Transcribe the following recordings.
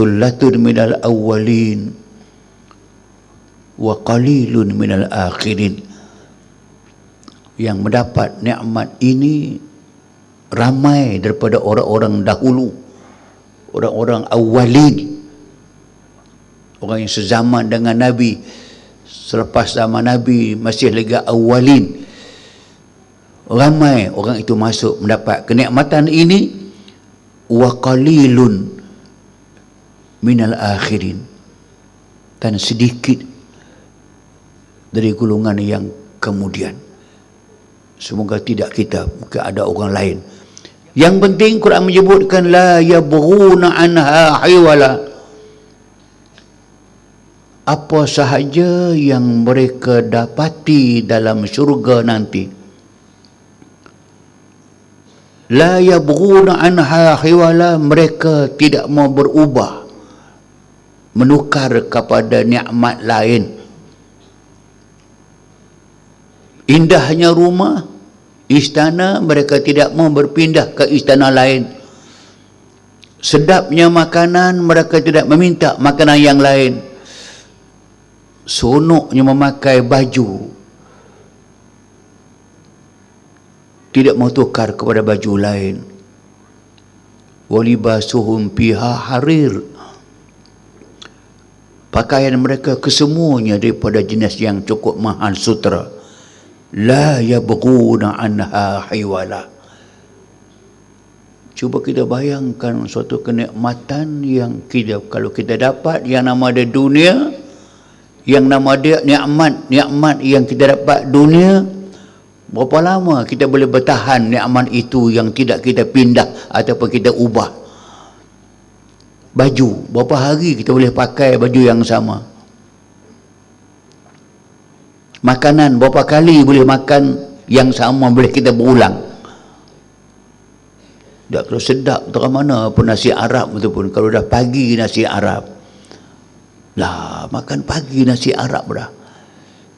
Sullatun minal awwalin wa qalilun minal akhirin. Yang mendapat nikmat ini ramai daripada orang-orang dahulu. Orang-orang awalin orang yang sezaman dengan Nabi. Selepas zaman Nabi masih lagi awalin ramai orang itu masuk mendapat kenikmatan ini. Wa qalilun minal akhirin. Dan sedikit dari golongan yang kemudian. Semoga tidak kita mungkin ada orang lain. Yang penting Quran menyebutkan la yabghuna anha hiwala. Apa sahaja yang mereka dapati dalam syurga nanti. La yabghuna anha hiwala mereka tidak mau berubah menukar kepada nikmat lain. Indahnya rumah istana mereka tidak mau berpindah ke istana lain. Sedapnya makanan mereka tidak meminta makanan yang lain. Sonoknya memakai baju. Tidak mau tukar kepada baju lain. Walibasuhum piha harir pakaian mereka kesemuanya daripada jenis yang cukup mahal sutra. La yabghuna anha hiwala cuba kita bayangkan suatu kenikmatan yang kita kalau kita dapat yang nama dia dunia yang nama dia nikmat nikmat yang kita dapat dunia berapa lama kita boleh bertahan nikmat itu yang tidak kita pindah ataupun kita ubah baju. Berapa hari kita boleh pakai baju yang sama? Makanan. Berapa kali boleh makan yang sama boleh kita berulang? Tak kalau sedap tu mana pun nasi Arab tu pun. Kalau dah pagi nasi Arab. Lah makan pagi nasi Arab dah.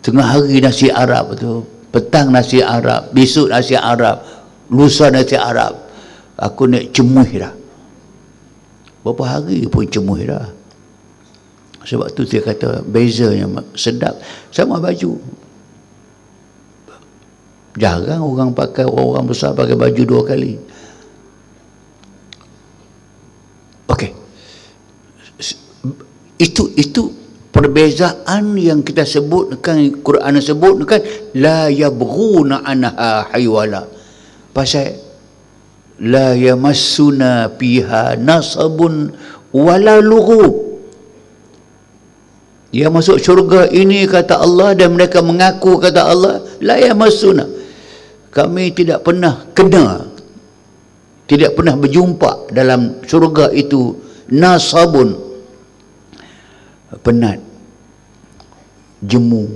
Tengah hari nasi Arab tu petang nasi Arab besok nasi Arab lusa nasi Arab. Aku nak cemuh dah berapa hari pun cemuh dah. Sebab tu dia kata bezanya sedap. Sama baju. Jarang orang pakai orang besar pakai baju dua kali. Okey. Itu itu perbezaan yang kita sebutkan Quran sebutkan la yabghuna anha haywala pasal la yamassuna fiha nasabun wala lughub. Yang masuk syurga ini kata Allah dan mereka mengaku kata Allah la yamassuna. Kami tidak pernah kena tidak pernah berjumpa dalam syurga itu nasabun. Penat. Jemu.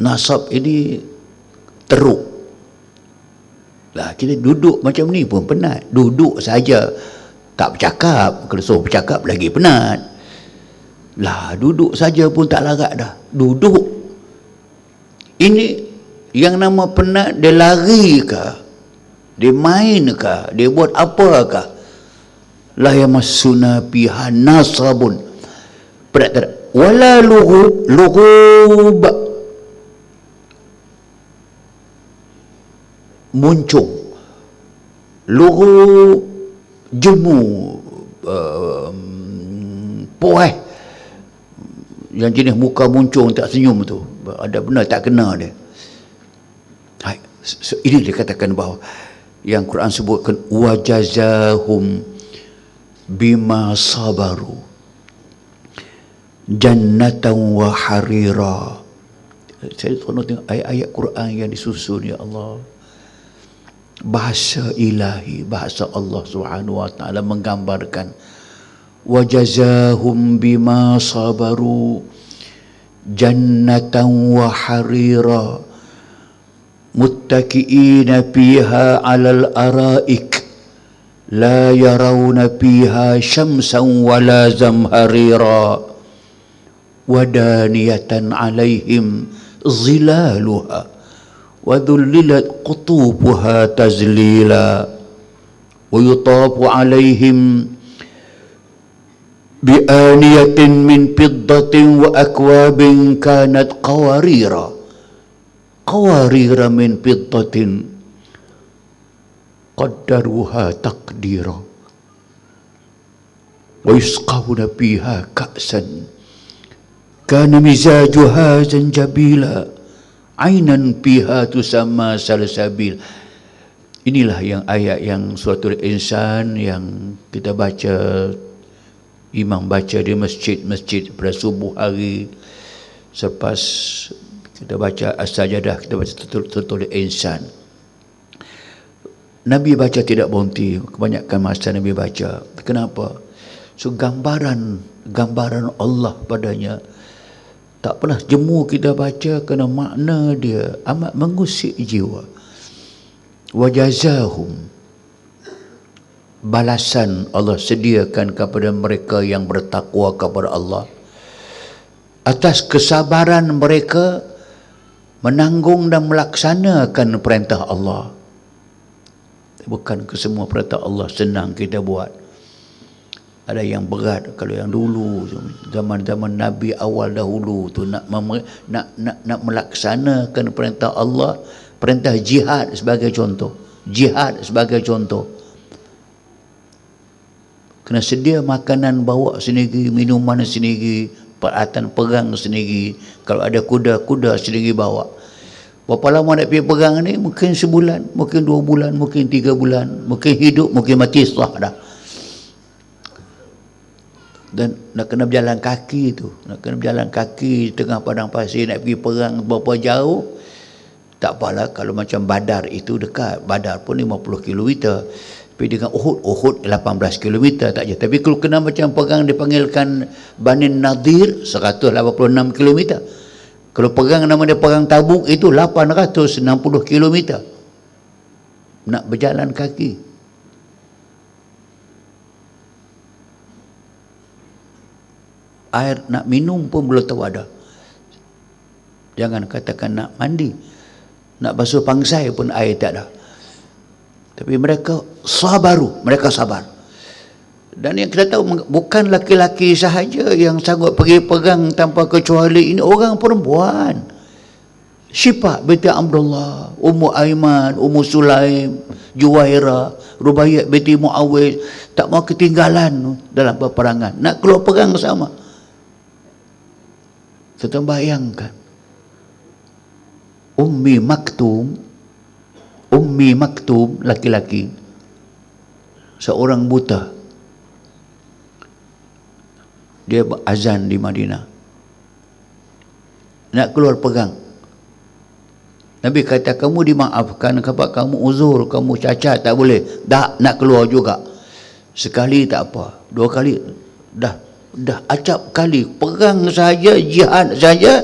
Nasab ini teruk lah kita duduk macam ni pun penat duduk saja tak bercakap kalau suruh bercakap lagi penat lah duduk saja pun tak larat dah. Duduk. Ini yang nama penat dia lari ke? Dia main ke? Dia buat apa ke? La yamassuna biha nasabun. Penat tak Wala lughub lughub muncung. Lughub jemu uh, puas yang jenis muka muncung tak senyum tu. Ada benar tak kena dia. Hai. So, ini dikatakan bahawa yang Quran sebutkan wajazahum bima sabaru jannatan wa harira. Saya tengok ayat-ayat Quran yang disusun ya Allah bahasa ilahi bahasa Allah Subhanahu wa taala menggambarkan. Wa jazahum bima sabaru jannatan wa harira muttaki'ina fiha 'alal ara'ik. La yarawna fiha syamsan wa la zamharira wa daniyatan 'alaihim zilaluha wa dhullilat قطوفها تزليلا ويطاف عليهم بآنية من فضة وأكواب كانت قوارير قوارير من فضة قدروها تقديرا ويسقون فيها كأسا كان مزاجها زنجبيلا Ainan piha tu sama salasabil. Inilah yang ayat yang suatu insan yang kita baca imam baca di masjid-masjid pada subuh hari selepas kita baca as-sajadah kita baca tutul-tutul insan. Nabi baca tidak berhenti kebanyakan masa Nabi baca. Kenapa? So gambaran gambaran Allah padanya tak pernah jemu kita baca kerana makna dia amat mengusik jiwa. Wajazahum. Balasan Allah sediakan kepada mereka yang bertakwa kepada Allah. Atas kesabaran mereka menanggung dan melaksanakan perintah Allah. Bukan ke semua perintah Allah senang kita buat ada yang berat kalau yang dulu. Zaman-zaman Nabi awal dahulu tu nak nak nak, nak melaksanakan perintah Allah perintah jihad sebagai contoh. Jihad sebagai contoh. Kena sedia makanan bawa sendiri minuman sendiri peralatan perang sendiri. Kalau ada kuda-kuda sendiri bawa. Berapa lama nak pergi perang ni? Mungkin sebulan mungkin dua bulan mungkin tiga bulan. Mungkin hidup mungkin mati sah dah dan nak kena berjalan kaki tu. Nak kena berjalan kaki tengah padang pasir nak pergi perang berapa jauh tak apalah kalau macam Badar itu dekat. Badar pun 50 km tapi dengan Uhud Uhud 18 km tak je. Tapi kalau kena macam perang dipanggilkan Banin Nadir 186 km kalau perang nama dia perang Tabuk itu 860 km nak berjalan kaki air nak minum pun belum tahu ada. Jangan katakan nak mandi. Nak basuh pangsai pun air tak ada. Tapi mereka sabaru mereka sabar. Dan yang kita tahu bukan laki-laki sahaja yang sanggup pergi pegang tanpa kecuali ini orang perempuan. Syifa binti Abdullah Ummu Aiman Ummu Sulaim Juwaira Rubaiyat binti Muawiz tak mau ketinggalan dalam peperangan. Nak keluar perang sama kita bayangkan. Ummi Maktum Ummi Maktum laki-laki. Seorang buta. Dia azan di Madinah. Nak keluar pegang. Nabi kata kamu dimaafkan sebab kamu uzur kamu cacat tak boleh. Tak nak keluar juga. Sekali tak apa. Dua kali. Dah dah acap kali. Perang saja jihad saja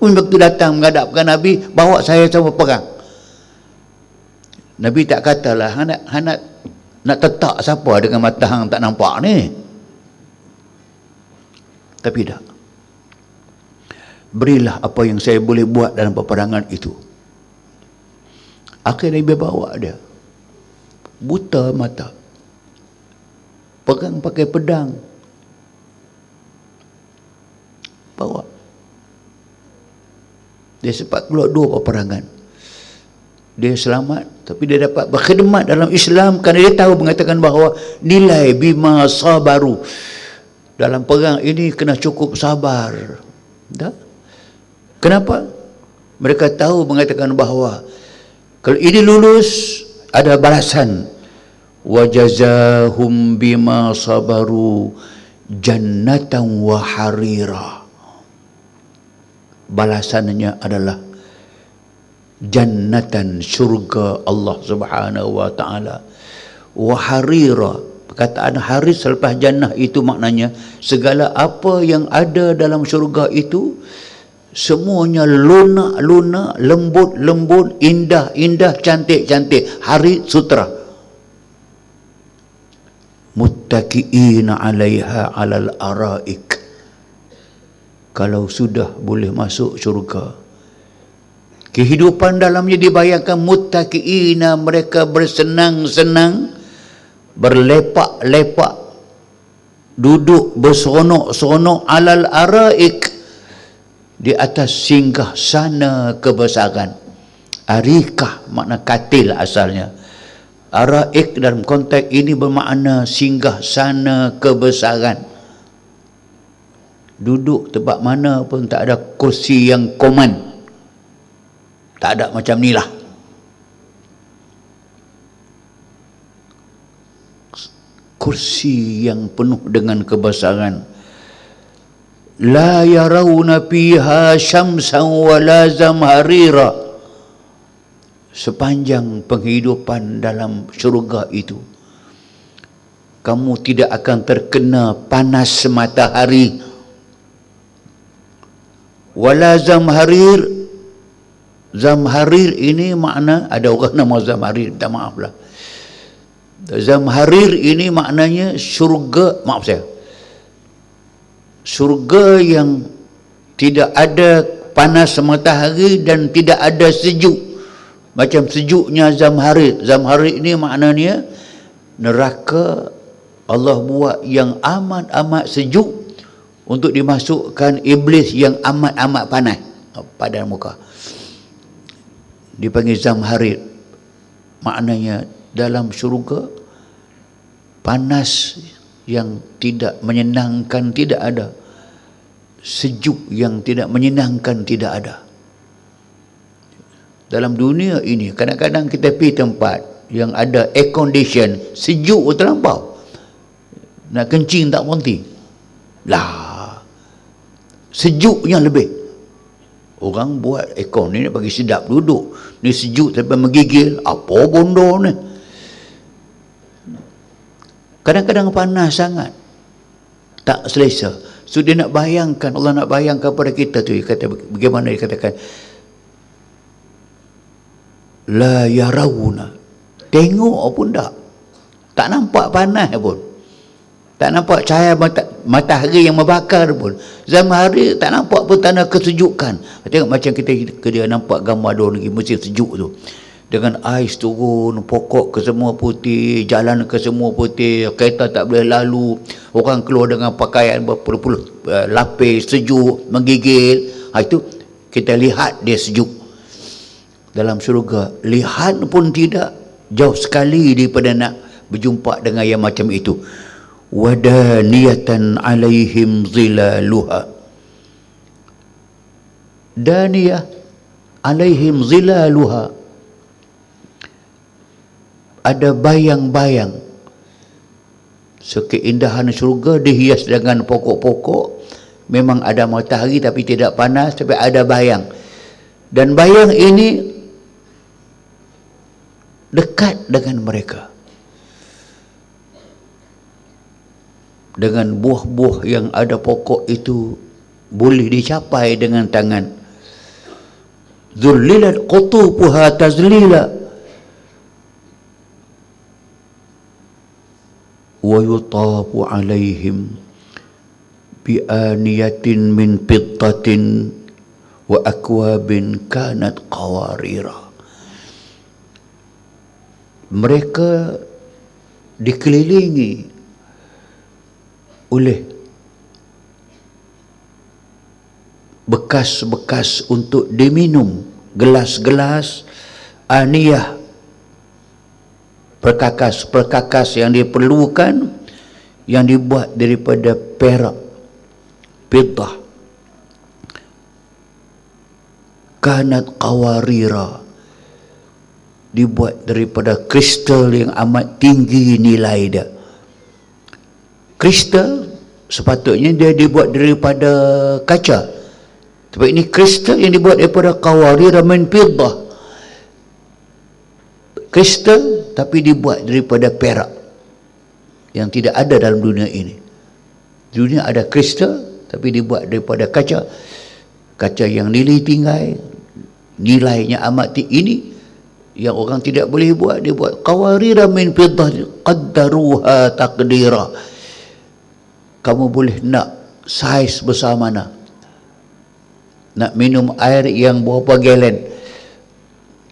waktu datang menghadapkan Nabi bawa saya sama perang. Nabi tak katalah nak nak nak tetak siapa dengan mata hang tak nampak ni? Tapi tak berilah apa yang saya boleh buat dalam peperangan itu. Akhirnya Nabi bawa dia. Buta mata. Pegang pakai pedang bawa. Dia sempat keluar dua peperangan. Dia selamat tapi dia dapat berkhidmat dalam Islam kerana dia tahu mengatakan bahawa nilai bima sabaru dalam perang ini kena cukup sabar. Tak? kenapa? mereka tahu mengatakan bahawa kalau ini lulus ada balasan. Wajazahum bima sabaru jannatan wa harira balasannya adalah jannatan syurga Allah Subhanahu wa taala. Wa harira. Perkataan hari selepas jannah itu maknanya segala apa yang ada dalam syurga itu semuanya lunak-lunak lembut-lembut indah-indah cantik-cantik. Hari sutra. Muttaqiina 'alaiha 'alal araik kalau sudah boleh masuk syurga. Kehidupan dalamnya dibayangkan muttaqiina mereka bersenang-senang berlepak-lepak duduk berseronok-seronok alal araik di atas singgah sana kebesaran. Arikah makna katil asalnya. Araik dalam konteks ini bermakna singgah sana kebesaran duduk tempat mana pun tak ada kursi yang koman tak ada macam ni lah. Kursi yang penuh dengan kebesaran. La yarawna fiha syamsan wala zamharira. Sepanjang penghidupan dalam syurga itu kamu tidak akan terkena panas matahari wala zamharir. Zamharir ini makna ada orang nama zamharir minta maaf lah. Zamharir ini maknanya syurga maaf saya. Syurga yang tidak ada panas matahari dan tidak ada sejuk. Macam sejuknya zamharir. Zamharir ini maknanya neraka. Allah buat yang amat-amat sejuk untuk dimasukkan iblis yang amat-amat panas. Pada muka. Dipanggil zamharid. Maknanya dalam syurga panas yang tidak menyenangkan tidak ada. Sejuk yang tidak menyenangkan tidak ada. Dalam dunia ini kadang-kadang kita pergi tempat yang ada air condition sejuk terlampau. Nak kencing tak berhenti. Lah sejuknya lebih. Orang buat ekor ni nak bagi sedap duduk. Ni sejuk sampai menggigil. Apa bondo ni? Kadang-kadang panas sangat. Tak selesa. So dia nak bayangkan Allah nak bayangkan pada kita tu dia kata bagaimana dia katakan? La yarawuna tengok pun tak. Tak nampak panas pun tak nampak cahaya mata, matahari yang membakar pun. Zaman hari tak nampak pun tanda kesejukan. Tengok macam kita dia nampak gambar dua lagi musim sejuk tu. Dengan ais turun pokok ke semua putih jalan ke semua putih kereta tak boleh lalu. Orang keluar dengan pakaian berpuluh-puluh uh, lapis sejuk menggigil. Ha, itu kita lihat dia sejuk. Dalam syurga lihat pun tidak. Jauh sekali daripada nak berjumpa dengan yang macam itu wadaniyatan alaihim zilaluha. Daniyah alaihim zilaluha. Ada bayang-bayang. Sekeindahan syurga dihias dengan pokok-pokok. Memang ada matahari tapi tidak panas tapi ada bayang. Dan bayang ini dekat dengan mereka dengan buah-buah yang ada pokok itu boleh dicapai dengan tangan. Zullilat qutubuha tazlila. Wa yutafu alaihim bi aniyatin min fittatin wa akwabin kanat qawarira. Mereka dikelilingi oleh bekas-bekas untuk diminum gelas-gelas aniyah perkakas-perkakas yang diperlukan yang dibuat daripada perak pitah kanat qawarira dibuat daripada kristal yang amat tinggi nilai dia kristal sepatutnya dia dibuat daripada kaca. Tapi ini kristal yang dibuat daripada kawari ramen pirdah kristal tapi dibuat daripada perak yang tidak ada dalam dunia ini. Dunia ada kristal tapi dibuat daripada kaca. Kaca yang nilai tinggi nilainya amat tinggi ini yang orang tidak boleh buat dia buat qawarira min fiddah. Qaddaruha taqdira kamu boleh nak saiz besar mana? Nak minum air yang berapa galen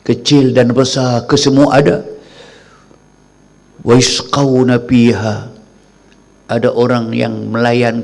kecil dan besar ke semua ada. Wa isqawna fiha. Ada orang yang melayan